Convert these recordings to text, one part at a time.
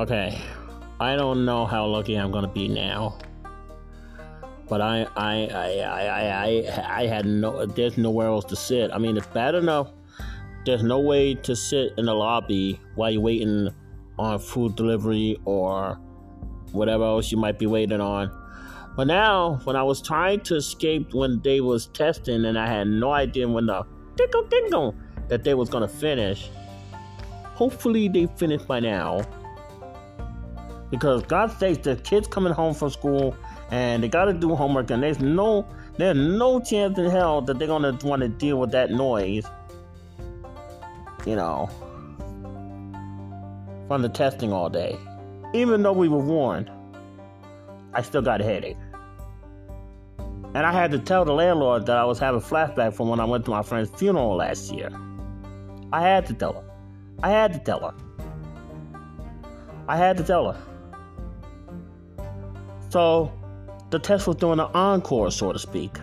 Okay, I don't know how lucky I'm gonna be now. But I, I, I, I, I, I had no. There's nowhere else to sit. I mean, it's bad enough. There's no way to sit in the lobby while you're waiting on food delivery or whatever else you might be waiting on. But now, when I was trying to escape when they was testing, and I had no idea when the dingle dingle that they was gonna finish. Hopefully, they finished by now. Because God sakes, the kids coming home from school and they gotta do homework, and there's no there's no chance in hell that they're gonna want to deal with that noise. You know, from the testing all day. Even though we were warned, I still got a headache. And I had to tell the landlord that I was having flashback from when I went to my friend's funeral last year. I had to tell her. I had to tell her. I had to tell her. So the test was doing an encore, so to speak.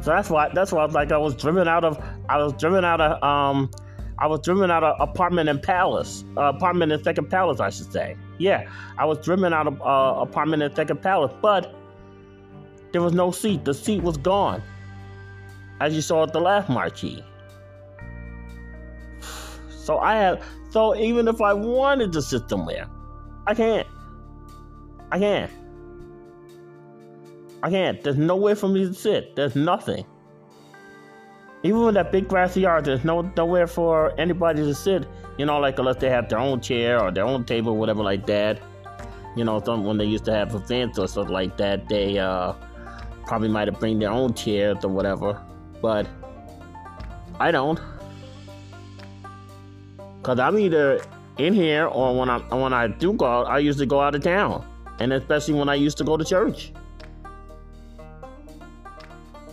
So that's why that's why I was like I was driven out of I was driven out of um I was driven out of apartment in Palace, uh, apartment in Second Palace, I should say. Yeah, I was driven out of uh, apartment in Second Palace, but there was no seat. The seat was gone, as you saw at the last marquee. So I had, so even if I wanted to sit somewhere, I can't. I can't. I can't. There's nowhere for me to sit. There's nothing. Even with that big grassy yard, there's no nowhere for anybody to sit. You know, like unless they have their own chair or their own table, whatever like that. You know, some when they used to have events or something like that, they uh, probably might have bring their own chairs or whatever. But I don't, cause I'm either in here or when I when I do go out, I usually go out of town, and especially when I used to go to church.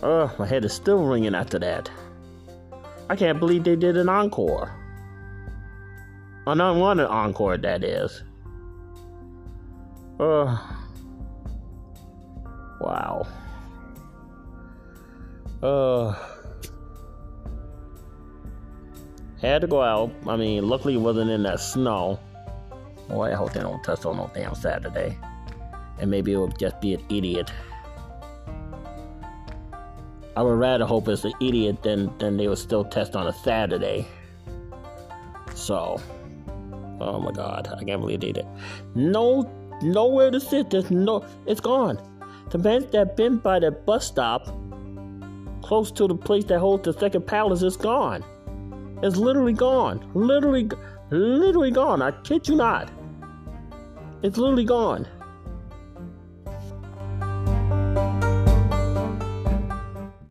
Oh, my head is still ringing after that. I can't believe they did an encore. An unwanted encore, that is. Oh. Wow. Uh. Had to go out. I mean, luckily it wasn't in that snow. Boy, I hope they don't test on no damn Saturday. And maybe it will just be an idiot. I would rather hope it's an idiot than, than they would still test on a Saturday. So, oh my god, I can't believe they did. No, nowhere to sit. There's no, it's gone. The bench that been by the bus stop, close to the place that holds the second palace, is gone. It's literally gone. Literally, literally gone. I kid you not. It's literally gone.